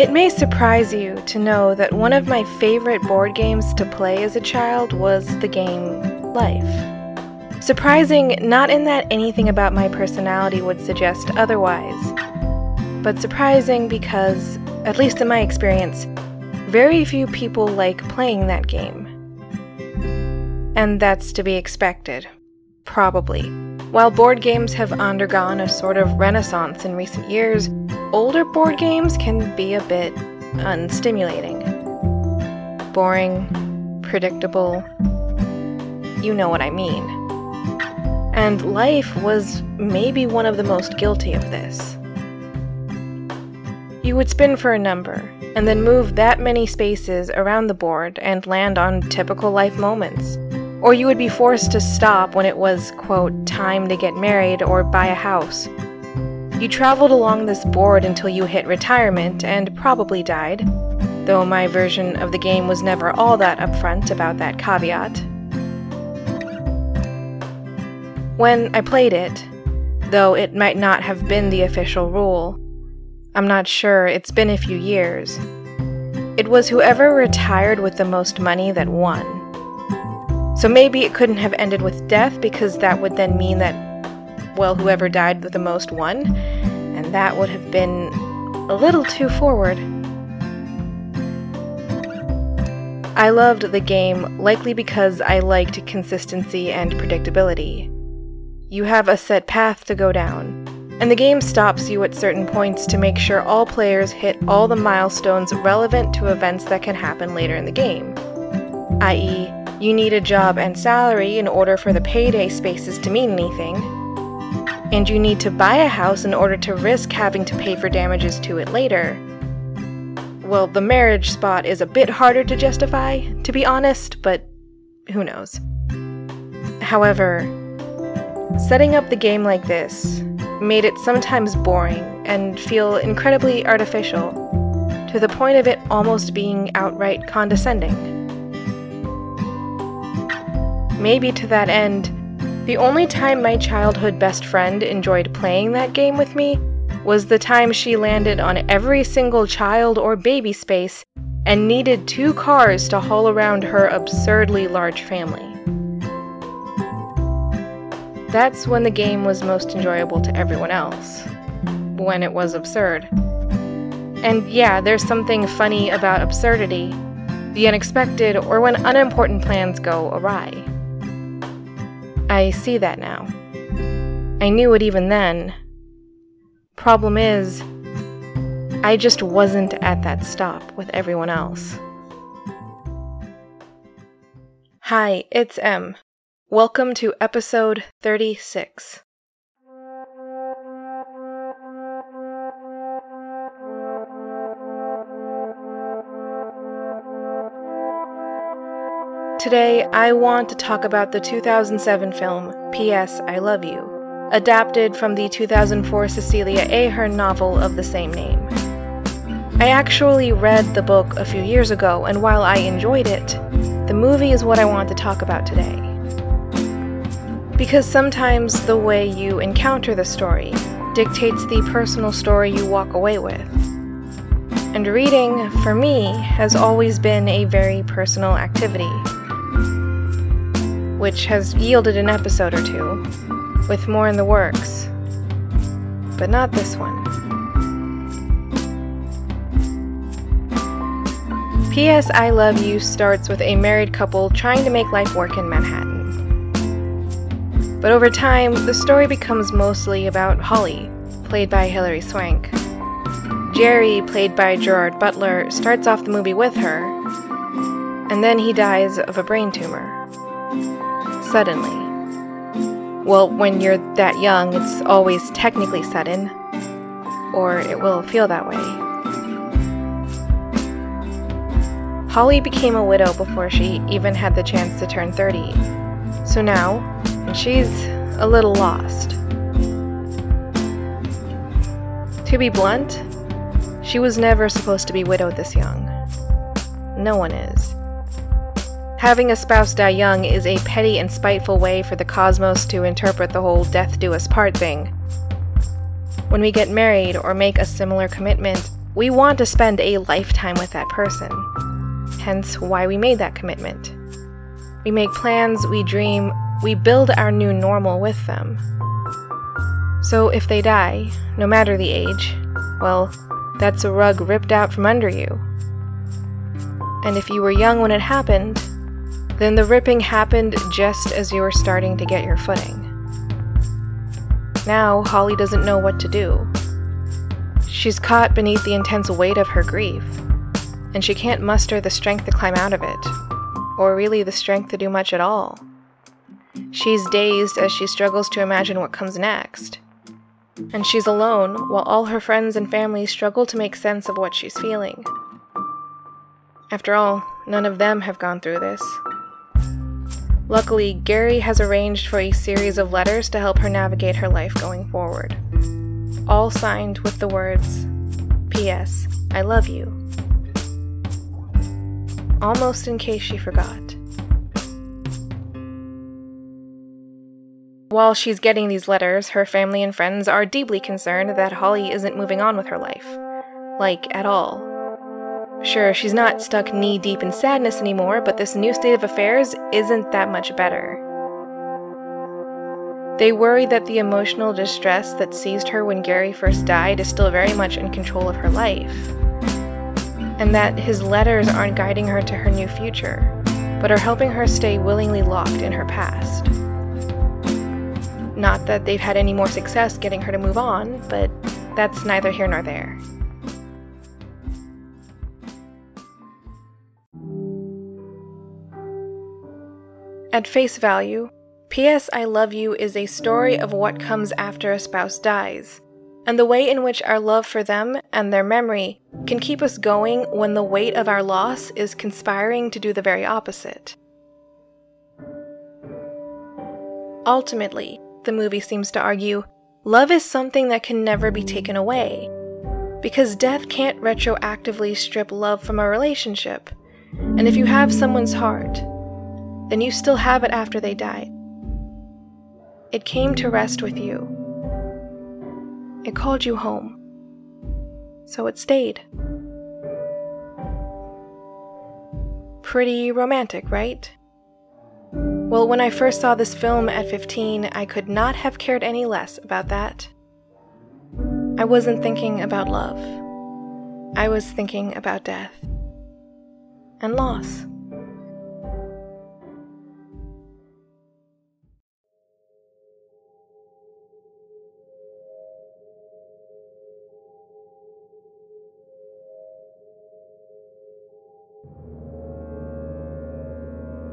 It may surprise you to know that one of my favorite board games to play as a child was the game Life. Surprising not in that anything about my personality would suggest otherwise, but surprising because, at least in my experience, very few people like playing that game. And that's to be expected. Probably. While board games have undergone a sort of renaissance in recent years, older board games can be a bit unstimulating. Boring, predictable. You know what I mean. And life was maybe one of the most guilty of this. You would spin for a number, and then move that many spaces around the board and land on typical life moments. Or you would be forced to stop when it was, quote, time to get married or buy a house. You traveled along this board until you hit retirement and probably died, though my version of the game was never all that upfront about that caveat. When I played it, though it might not have been the official rule, I'm not sure, it's been a few years. It was whoever retired with the most money that won. So maybe it couldn't have ended with death because that would then mean that well, whoever died with the most won, and that would have been a little too forward. I loved the game likely because I liked consistency and predictability. You have a set path to go down, and the game stops you at certain points to make sure all players hit all the milestones relevant to events that can happen later in the game. i.e., you need a job and salary in order for the payday spaces to mean anything, and you need to buy a house in order to risk having to pay for damages to it later. Well, the marriage spot is a bit harder to justify, to be honest, but who knows. However, setting up the game like this made it sometimes boring and feel incredibly artificial, to the point of it almost being outright condescending. Maybe to that end, the only time my childhood best friend enjoyed playing that game with me was the time she landed on every single child or baby space and needed two cars to haul around her absurdly large family. That's when the game was most enjoyable to everyone else. When it was absurd. And yeah, there's something funny about absurdity, the unexpected, or when unimportant plans go awry. I see that now. I knew it even then. Problem is, I just wasn't at that stop with everyone else. Hi, it's M. Welcome to episode 36. Today, I want to talk about the 2007 film P.S. I Love You, adapted from the 2004 Cecelia Ahern novel of the same name. I actually read the book a few years ago, and while I enjoyed it, the movie is what I want to talk about today. Because sometimes the way you encounter the story dictates the personal story you walk away with. And reading, for me, has always been a very personal activity which has yielded an episode or two, with more in the works. But not this one. P.S. I Love You starts with a married couple trying to make life work in Manhattan. But over time, the story becomes mostly about Holly, played by Hilary Swank. Gerry, played by Gerard Butler, starts off the movie with her, and then he dies of a brain tumor suddenly. Well, when you're that young, it's always technically sudden, or it will feel that way. Holly became a widow before she even had the chance to turn 30. So now, she's a little lost. To be blunt, she was never supposed to be widowed this young. No one is. Having a spouse die young is a petty and spiteful way for the cosmos to interpret the whole death do us part thing. When we get married or make a similar commitment, we want to spend a lifetime with that person. Hence why we made that commitment. We make plans, we dream, we build our new normal with them. So if they die, no matter the age, well, that's a rug ripped out from under you. And if you were young when it happened, then the ripping happened just as you were starting to get your footing. Now, Holly doesn't know what to do. She's caught beneath the intense weight of her grief, and she can't muster the strength to climb out of it, or really the strength to do much at all. She's dazed as she struggles to imagine what comes next. And she's alone while all her friends and family struggle to make sense of what she's feeling. After all, none of them have gone through this. Luckily, Gerry has arranged for a series of letters to help her navigate her life going forward. All signed with the words P.S. I love you. Almost in case she forgot. While she's getting these letters, her family and friends are deeply concerned that Holly isn't moving on with her life. Like, at all. Sure, she's not stuck knee deep in sadness anymore, but this new state of affairs isn't that much better. They worry that the emotional distress that seized her when Gerry first died is still very much in control of her life. And that his letters aren't guiding her to her new future, but are helping her stay willingly locked in her past. Not that they've had any more success getting her to move on, but that's neither here nor there. At face value, P.S. I Love You is a story of what comes after a spouse dies, and the way in which our love for them and their memory can keep us going when the weight of our loss is conspiring to do the very opposite. Ultimately, the movie seems to argue, love is something that can never be taken away. Because death can't retroactively strip love from a relationship. And if you have someone's heart, then you still have it after they died. It came to rest with you. It called you home. So it stayed. Pretty romantic, right? Well, when I first saw this film at 15, I could not have cared any less about that. I wasn't thinking about love. I was thinking about death and loss.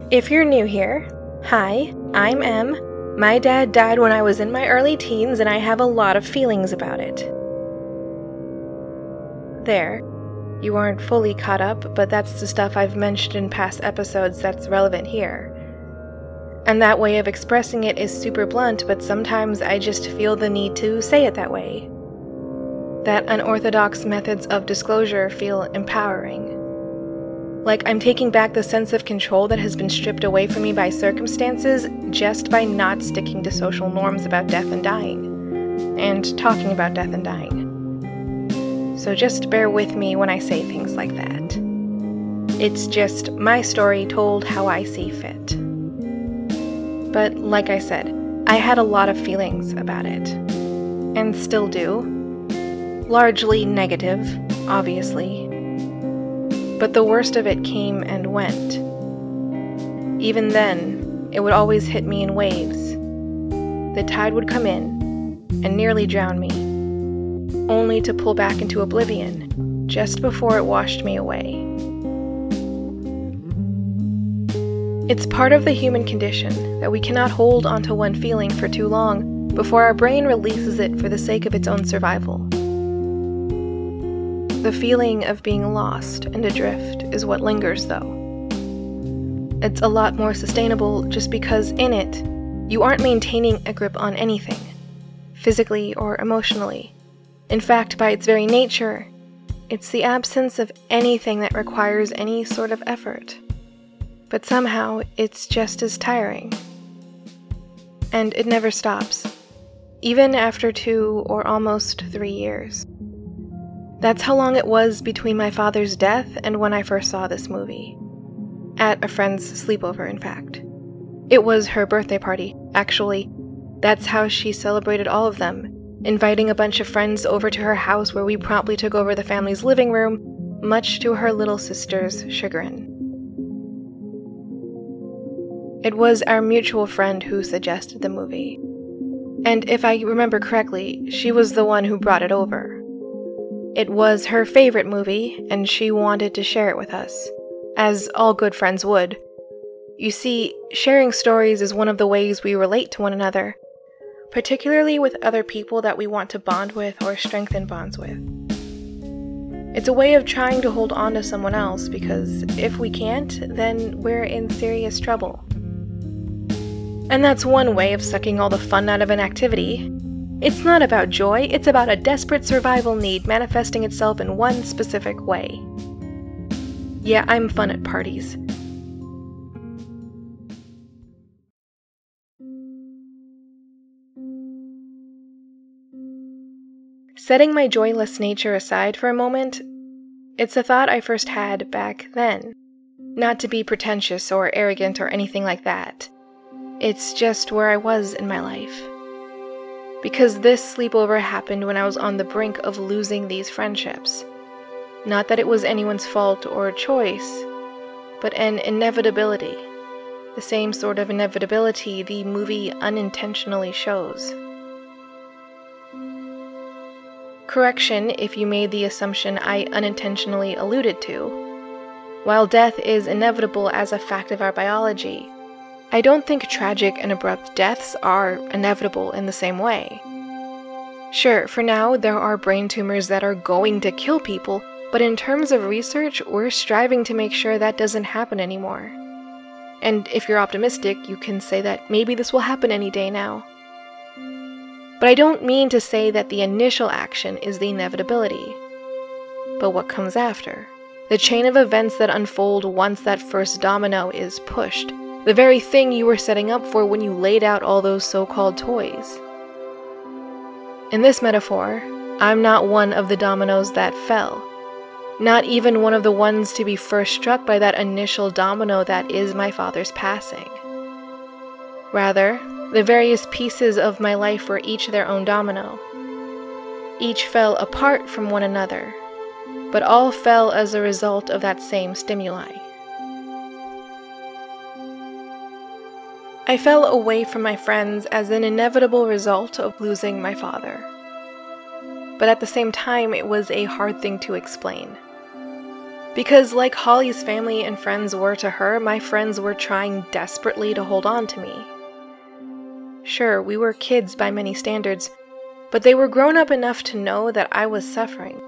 If you're new here, Hi, I'm Em. My dad died when I was in my early teens, and I have a lot of feelings about it. There. You aren't fully caught up, but that's the stuff I've mentioned in past episodes that's relevant here. And that way of expressing it is super blunt, but sometimes I just feel the need to say it that way. That unorthodox methods of disclosure feel empowering. Like I'm taking back the sense of control that has been stripped away from me by circumstances just by not sticking to social norms about death and dying, and talking about death and dying. So just bear with me when I say things like that. It's just my story told how I see fit. But like I said, I had a lot of feelings about it, and still do. Largely negative, obviously, but the worst of it came and went. Even then, it would always hit me in waves. The tide would come in and nearly drown me, only to pull back into oblivion just before it washed me away. It's part of the human condition that we cannot hold onto one feeling for too long before our brain releases it for the sake of its own survival. The feeling of being lost and adrift is what lingers, though. It's a lot more sustainable just because in it, you aren't maintaining a grip on anything, physically or emotionally. In fact, by its very nature, it's the absence of anything that requires any sort of effort. But somehow, it's just as tiring. And it never stops, even after two or almost three years. That's how long it was between my father's death and when I first saw this movie. At a friend's sleepover, in fact. It was her birthday party, actually. That's how she celebrated all of them, inviting a bunch of friends over to her house where we promptly took over the family's living room, much to her little sister's chagrin. It was our mutual friend who suggested the movie. And if I remember correctly, she was the one who brought it over. It was her favorite movie, and she wanted to share it with us, as all good friends would. You see, sharing stories is one of the ways we relate to one another, particularly with other people that we want to bond with or strengthen bonds with. It's a way of trying to hold on to someone else because if we can't, then we're in serious trouble. And that's one way of sucking all the fun out of an activity it's not about joy, it's about a desperate survival need manifesting itself in one specific way. Yeah, I'm fun at parties. Setting my joyless nature aside for a moment, it's a thought I first had back then. Not to be pretentious or arrogant or anything like that. It's just where I was in my life because this sleepover happened when I was on the brink of losing these friendships. Not that it was anyone's fault or choice, but an inevitability. The same sort of inevitability the movie unintentionally shows. Correction if you made the assumption I unintentionally alluded to. While death is inevitable as a fact of our biology, I don't think tragic and abrupt deaths are inevitable in the same way. Sure, for now, there are brain tumors that are going to kill people, but in terms of research, we're striving to make sure that doesn't happen anymore. And if you're optimistic, you can say that maybe this will happen any day now. But I don't mean to say that the initial action is the inevitability, but what comes after. The chain of events that unfold once that first domino is pushed the very thing you were setting up for when you laid out all those so called toys. In this metaphor, I'm not one of the dominoes that fell. Not even one of the ones to be first struck by that initial domino that is my father's passing. Rather, the various pieces of my life were each their own domino. Each fell apart from one another, but all fell as a result of that same stimuli. I fell away from my friends as an inevitable result of losing my father. But at the same time, it was a hard thing to explain. Because, like Holly's family and friends were to her, my friends were trying desperately to hold on to me. Sure, we were kids by many standards, but they were grown up enough to know that I was suffering.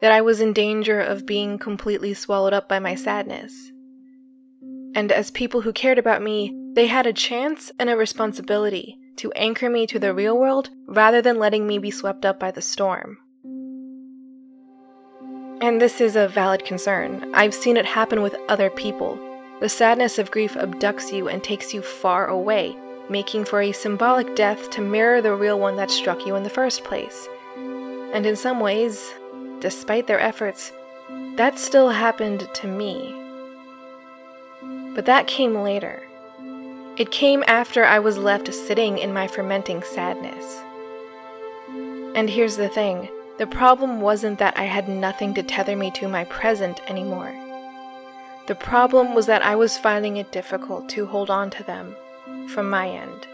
That I was in danger of being completely swallowed up by my sadness. And as people who cared about me, they had a chance and a responsibility to anchor me to the real world rather than letting me be swept up by the storm. And this is a valid concern. I've seen it happen with other people. The sadness of grief abducts you and takes you far away, making for a symbolic death to mirror the real one that struck you in the first place. And in some ways, despite their efforts, that still happened to me. But that came later. It came after I was left sitting in my fermenting sadness. And here's the thing the problem wasn't that I had nothing to tether me to my present anymore. The problem was that I was finding it difficult to hold on to them from my end.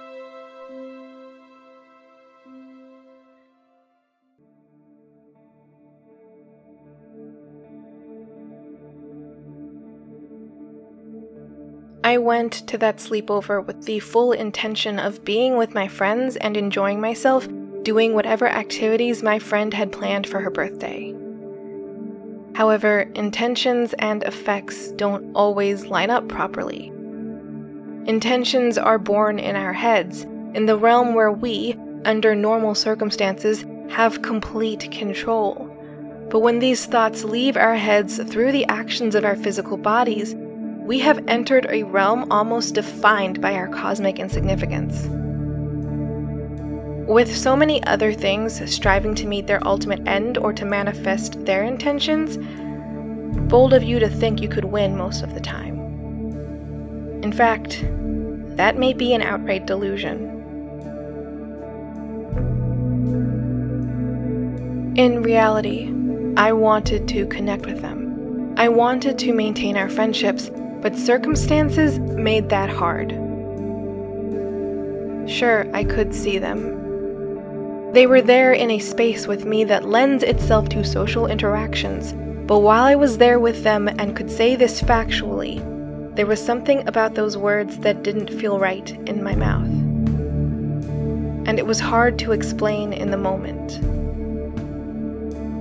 I went to that sleepover with the full intention of being with my friends and enjoying myself, doing whatever activities my friend had planned for her birthday. However, intentions and effects don't always line up properly. Intentions are born in our heads, in the realm where we, under normal circumstances, have complete control. But when these thoughts leave our heads through the actions of our physical bodies, we have entered a realm almost defined by our cosmic insignificance. With so many other things striving to meet their ultimate end or to manifest their intentions, bold of you to think you could win most of the time. In fact, that may be an outright delusion. In reality, I wanted to connect with them. I wanted to maintain our friendships, but circumstances made that hard. Sure, I could see them. They were there in a space with me that lends itself to social interactions, but while I was there with them and could say this factually, there was something about those words that didn't feel right in my mouth. And it was hard to explain in the moment.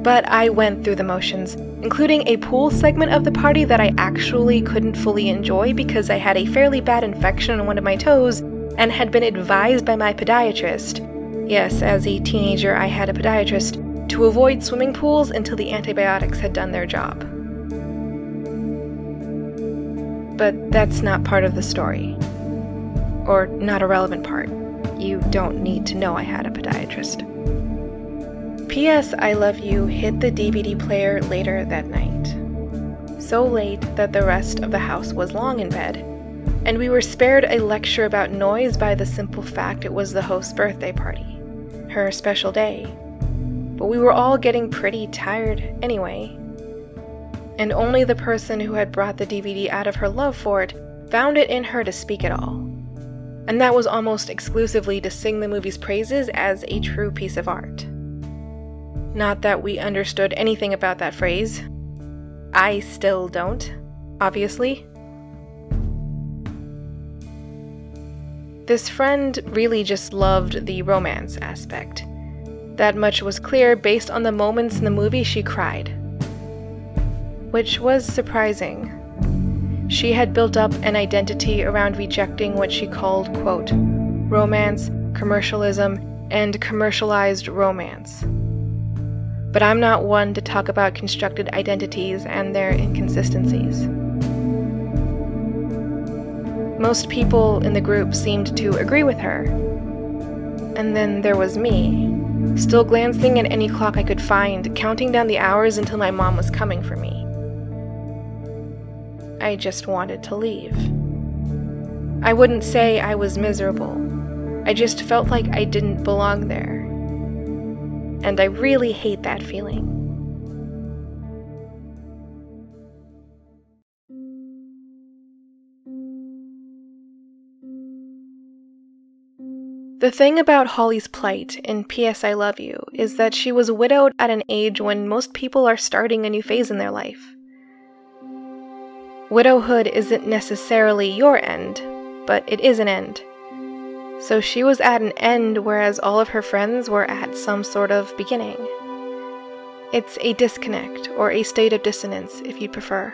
But I went through the motions, including a pool segment of the party that I actually couldn't fully enjoy because I had a fairly bad infection on one of my toes and had been advised by my podiatrist. Yes, as a teenager, I had a podiatrist to avoid swimming pools until the antibiotics had done their job. But that's not part of the story. Or not a relevant part. You don't need to know I had a podiatrist. P.S. I Love You hit the DVD player later that night. So late that the rest of the house was long in bed, and we were spared a lecture about noise by the simple fact it was the host's birthday party, her special day. But we were all getting pretty tired anyway, and only the person who had brought the DVD out of her love for it found it in her to speak at all. And that was almost exclusively to sing the movie's praises as a true piece of art. Not that we understood anything about that phrase. I still don't, obviously. This friend really just loved the romance aspect. That much was clear based on the moments in the movie she cried which was surprising. She had built up an identity around rejecting what she called, quote, romance, commercialism, and commercialized romance. But I'm not one to talk about constructed identities and their inconsistencies. Most people in the group seemed to agree with her. And then there was me, still glancing at any clock I could find, counting down the hours until my mom was coming for me. I just wanted to leave. I wouldn't say I was miserable. I just felt like I didn't belong there. And I really hate that feeling. The thing about Holly's plight in P.S. I Love You is that she was widowed at an age when most people are starting a new phase in their life. Widowhood isn't necessarily your end, but it is an end. So she was at an end, whereas all of her friends were at some sort of beginning. It's a disconnect, or a state of dissonance, if you prefer.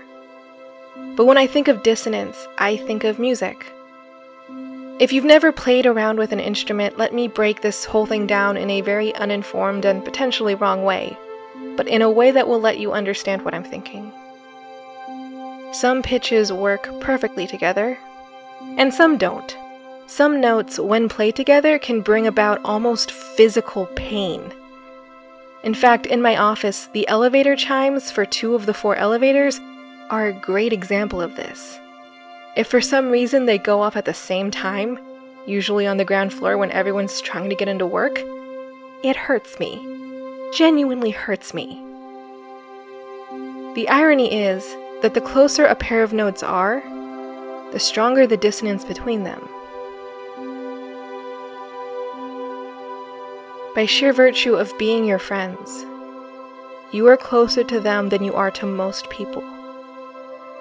But when I think of dissonance, I think of music. If you've never played around with an instrument, let me break this whole thing down in a very uninformed and potentially wrong way, but in a way that will let you understand what I'm thinking. Some pitches work perfectly together, and some don't. Some notes, when played together, can bring about almost physical pain. In fact, in my office, the elevator chimes for two of the four elevators are a great example of this. If for some reason they go off at the same time, usually on the ground floor when everyone's trying to get into work, it hurts me. Genuinely hurts me. The irony is, that the closer a pair of notes are, the stronger the dissonance between them. By sheer virtue of being your friends, you are closer to them than you are to most people.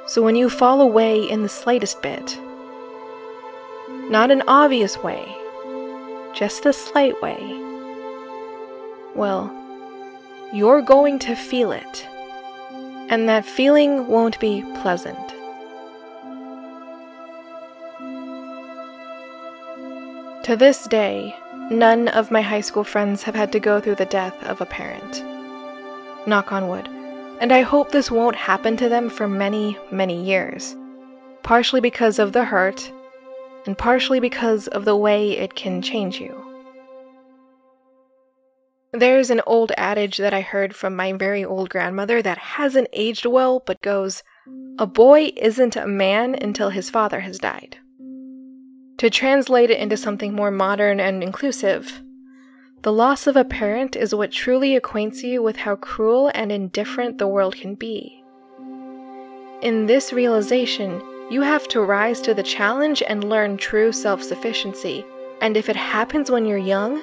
So when you fall away in the slightest bit, not an obvious way, just a slight way, well, you're going to feel it and that feeling won't be pleasant. To this day, none of my high school friends have had to go through the death of a parent. Knock on wood. And I hope this won't happen to them for many, many years. Partially because of the hurt, and partially because of the way it can change you. There's an old adage that I heard from my very old grandmother that hasn't aged well, but goes, A boy isn't a man until his father has died. To translate it into something more modern and inclusive, the loss of a parent is what truly acquaints you with how cruel and indifferent the world can be. In this realization, you have to rise to the challenge and learn true self sufficiency. And if it happens when you're young,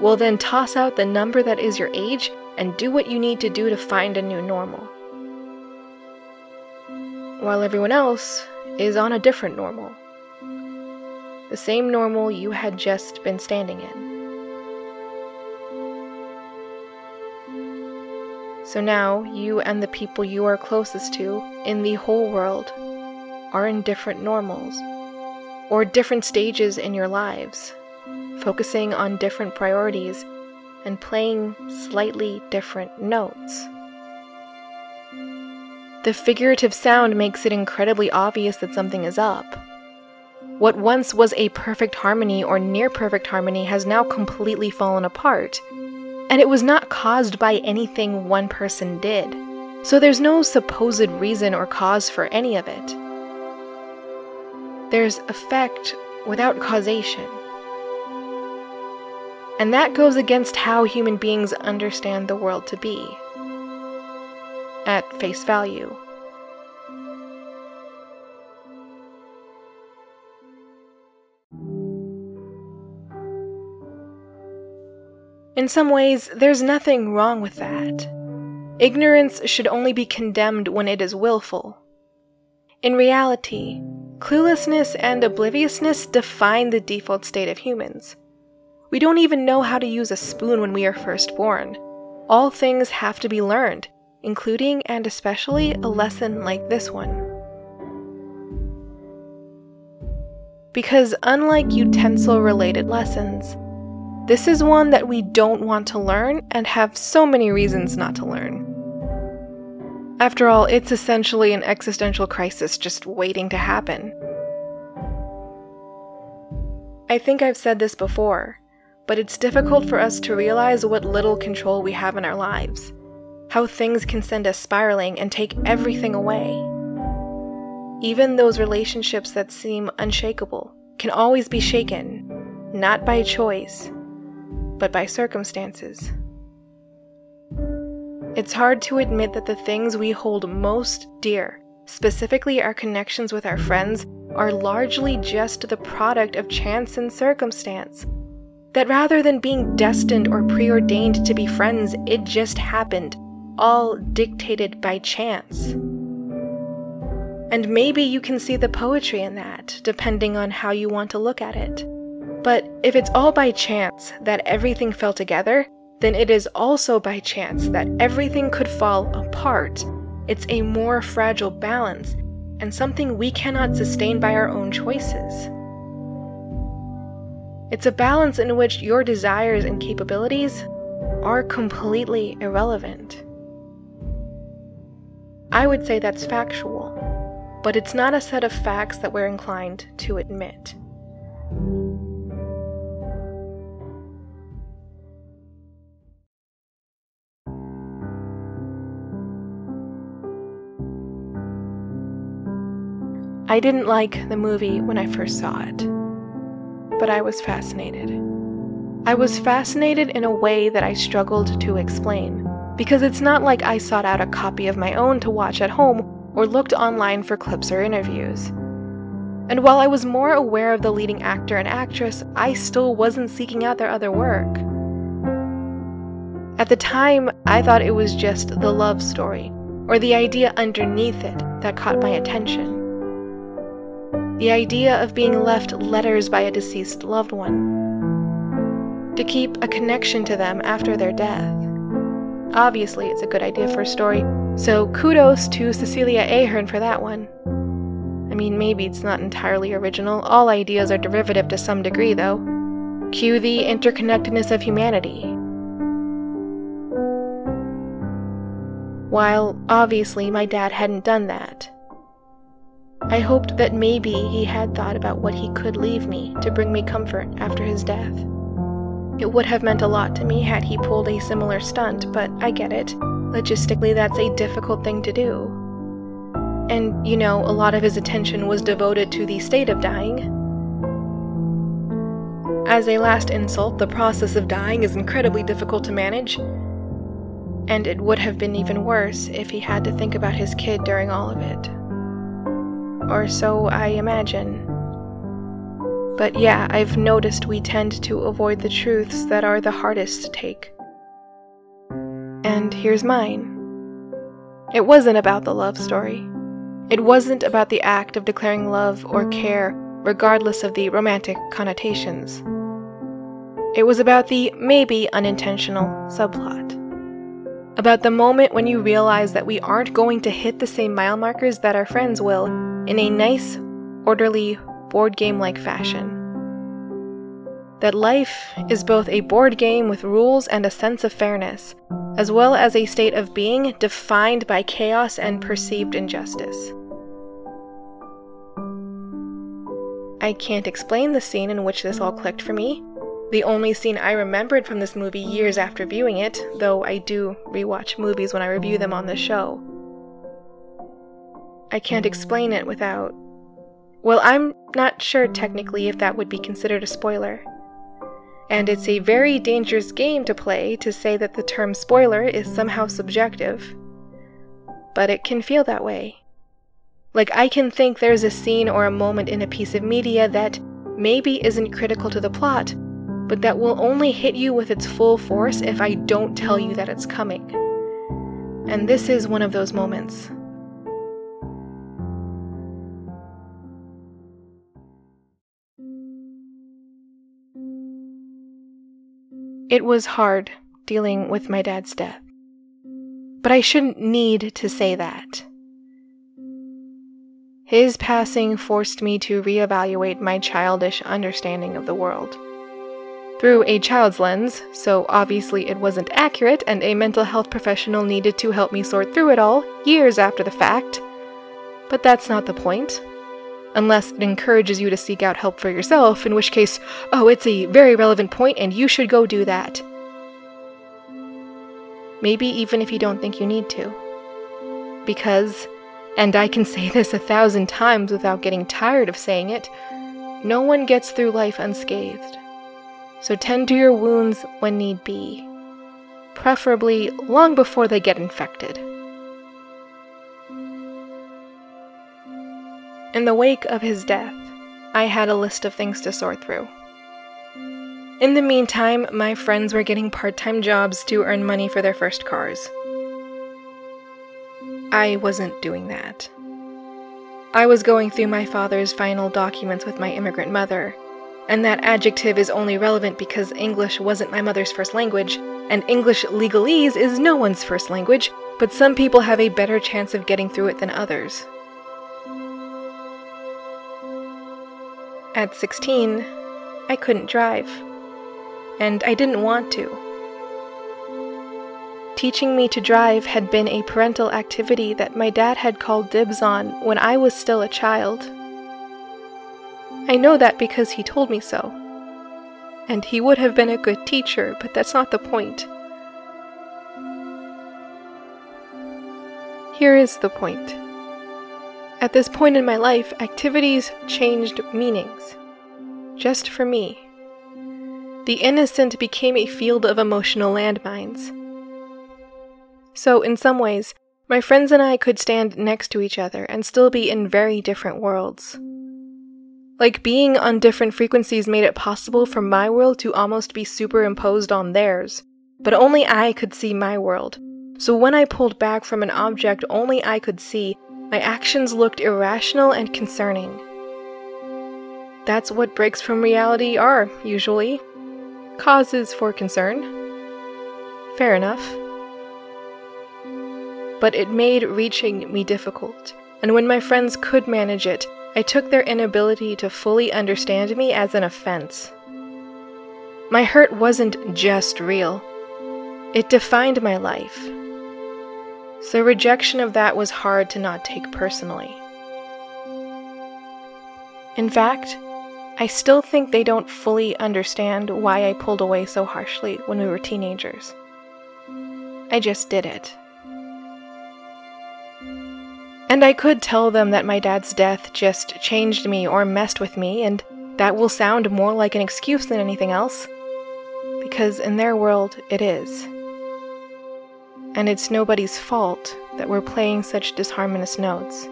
well, then toss out the number that is your age and do what you need to do to find a new normal. While everyone else is on a different normal. The same normal you had just been standing in. So now you and the people you are closest to in the whole world are in different normals or different stages in your lives focusing on different priorities and playing slightly different notes. The figurative sound makes it incredibly obvious that something is up. What once was a perfect harmony or near perfect harmony has now completely fallen apart. And it was not caused by anything one person did. So there's no supposed reason or cause for any of it. There's effect without causation. And that goes against how human beings understand the world to be. At face value. In some ways, there's nothing wrong with that. Ignorance should only be condemned when it is willful. In reality, cluelessness and obliviousness define the default state of humans. We don't even know how to use a spoon when we are first born. All things have to be learned, including and especially a lesson like this one. Because unlike utensil related lessons, this is one that we don't want to learn and have so many reasons not to learn. After all, it's essentially an existential crisis just waiting to happen. I think I've said this before, but it's difficult for us to realize what little control we have in our lives, how things can send us spiraling and take everything away. Even those relationships that seem unshakable can always be shaken, not by choice, but by circumstances. It's hard to admit that the things we hold most dear, specifically our connections with our friends, are largely just the product of chance and circumstance that rather than being destined or preordained to be friends, it just happened, all dictated by chance. And maybe you can see the poetry in that, depending on how you want to look at it. But if it's all by chance that everything fell together, then it is also by chance that everything could fall apart. It's a more fragile balance, and something we cannot sustain by our own choices. It's a balance in which your desires and capabilities are completely irrelevant. I would say that's factual, but it's not a set of facts that we're inclined to admit. I didn't like the movie when I first saw it but I was fascinated. I was fascinated in a way that I struggled to explain, because it's not like I sought out a copy of my own to watch at home or looked online for clips or interviews. And while I was more aware of the leading actor and actress, I still wasn't seeking out their other work. At the time, I thought it was just the love story, or the idea underneath it, that caught my attention. The idea of being left letters by a deceased loved one. To keep a connection to them after their death. Obviously, it's a good idea for a story, so kudos to Cecelia Ahern for that one. I mean, maybe it's not entirely original, all ideas are derivative to some degree, though. Cue the interconnectedness of humanity. While, obviously, my dad hadn't done that. I hoped that maybe he had thought about what he could leave me to bring me comfort after his death. It would have meant a lot to me had he pulled a similar stunt, but I get it. Logistically, that's a difficult thing to do. And, you know, a lot of his attention was devoted to the state of dying. As a last insult, the process of dying is incredibly difficult to manage, and it would have been even worse if he had to think about his kid during all of it. Or so I imagine. But yeah, I've noticed we tend to avoid the truths that are the hardest to take. And here's mine. It wasn't about the love story. It wasn't about the act of declaring love or care, regardless of the romantic connotations. It was about the maybe unintentional subplot about the moment when you realize that we aren't going to hit the same mile markers that our friends will in a nice, orderly, board game like fashion. That life is both a board game with rules and a sense of fairness, as well as a state of being defined by chaos and perceived injustice. I can't explain the scene in which this all clicked for me, the only scene I remembered from this movie years after viewing it, though I do rewatch movies when I review them on the show. I can't explain it without. Well, I'm not sure technically if that would be considered a spoiler. And it's a very dangerous game to play to say that the term spoiler is somehow subjective. But it can feel that way. Like, I can think there's a scene or a moment in a piece of media that maybe isn't critical to the plot, but that will only hit you with its full force if I don't tell you that it's coming. And this is one of those moments. It was hard dealing with my dad's death. But I shouldn't need to say that. His passing forced me to reevaluate my childish understanding of the world through a child's lens, so obviously it wasn't accurate, and a mental health professional needed to help me sort through it all years after the fact. But that's not the point. Unless it encourages you to seek out help for yourself, in which case, oh, it's a very relevant point and you should go do that. Maybe even if you don't think you need to. Because, and I can say this a thousand times without getting tired of saying it, no one gets through life unscathed so tend to your wounds when need be, preferably long before they get infected. In the wake of his death, I had a list of things to sort through. In the meantime, my friends were getting part time jobs to earn money for their first cars. I wasn't doing that. I was going through my father's final documents with my immigrant mother and that adjective is only relevant because English wasn't my mother's first language, and English legalese is no one's first language, but some people have a better chance of getting through it than others. At 16, I couldn't drive, and I didn't want to. Teaching me to drive had been a parental activity that my dad had called dibs on when I was still a child. I know that because he told me so. And he would have been a good teacher, but that's not the point. Here is the point. At this point in my life, activities changed meanings. Just for me. The innocent became a field of emotional landmines. So, in some ways, my friends and I could stand next to each other and still be in very different worlds. Like being on different frequencies made it possible for my world to almost be superimposed on theirs, but only I could see my world. So when I pulled back from an object only I could see, my actions looked irrational and concerning. That's what breaks from reality are, usually. Causes for concern. Fair enough. But it made reaching me difficult, and when my friends could manage it, I took their inability to fully understand me as an offense. My hurt wasn't just real, it defined my life. So rejection of that was hard to not take personally. In fact, I still think they don't fully understand why I pulled away so harshly when we were teenagers. I just did it. And I could tell them that my dad's death just changed me or messed with me, and that will sound more like an excuse than anything else. Because in their world, it is. And it's nobody's fault that we're playing such disharmonious notes.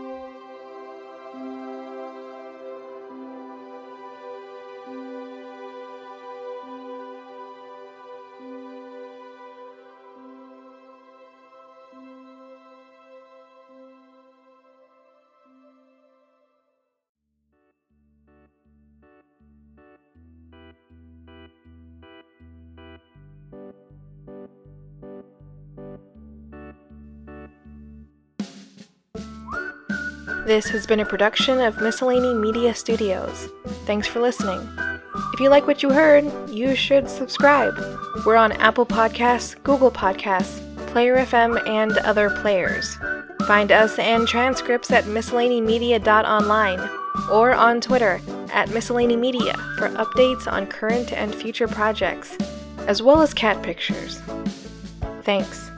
This has been a production of Miscellany Media Studios. Thanks for listening. If you like what you heard, you should subscribe. We're on Apple Podcasts, Google Podcasts, Player FM, and other players. Find us and transcripts at miscellanymedia.online or on Twitter at miscellanymedia for updates on current and future projects, as well as cat pictures. Thanks.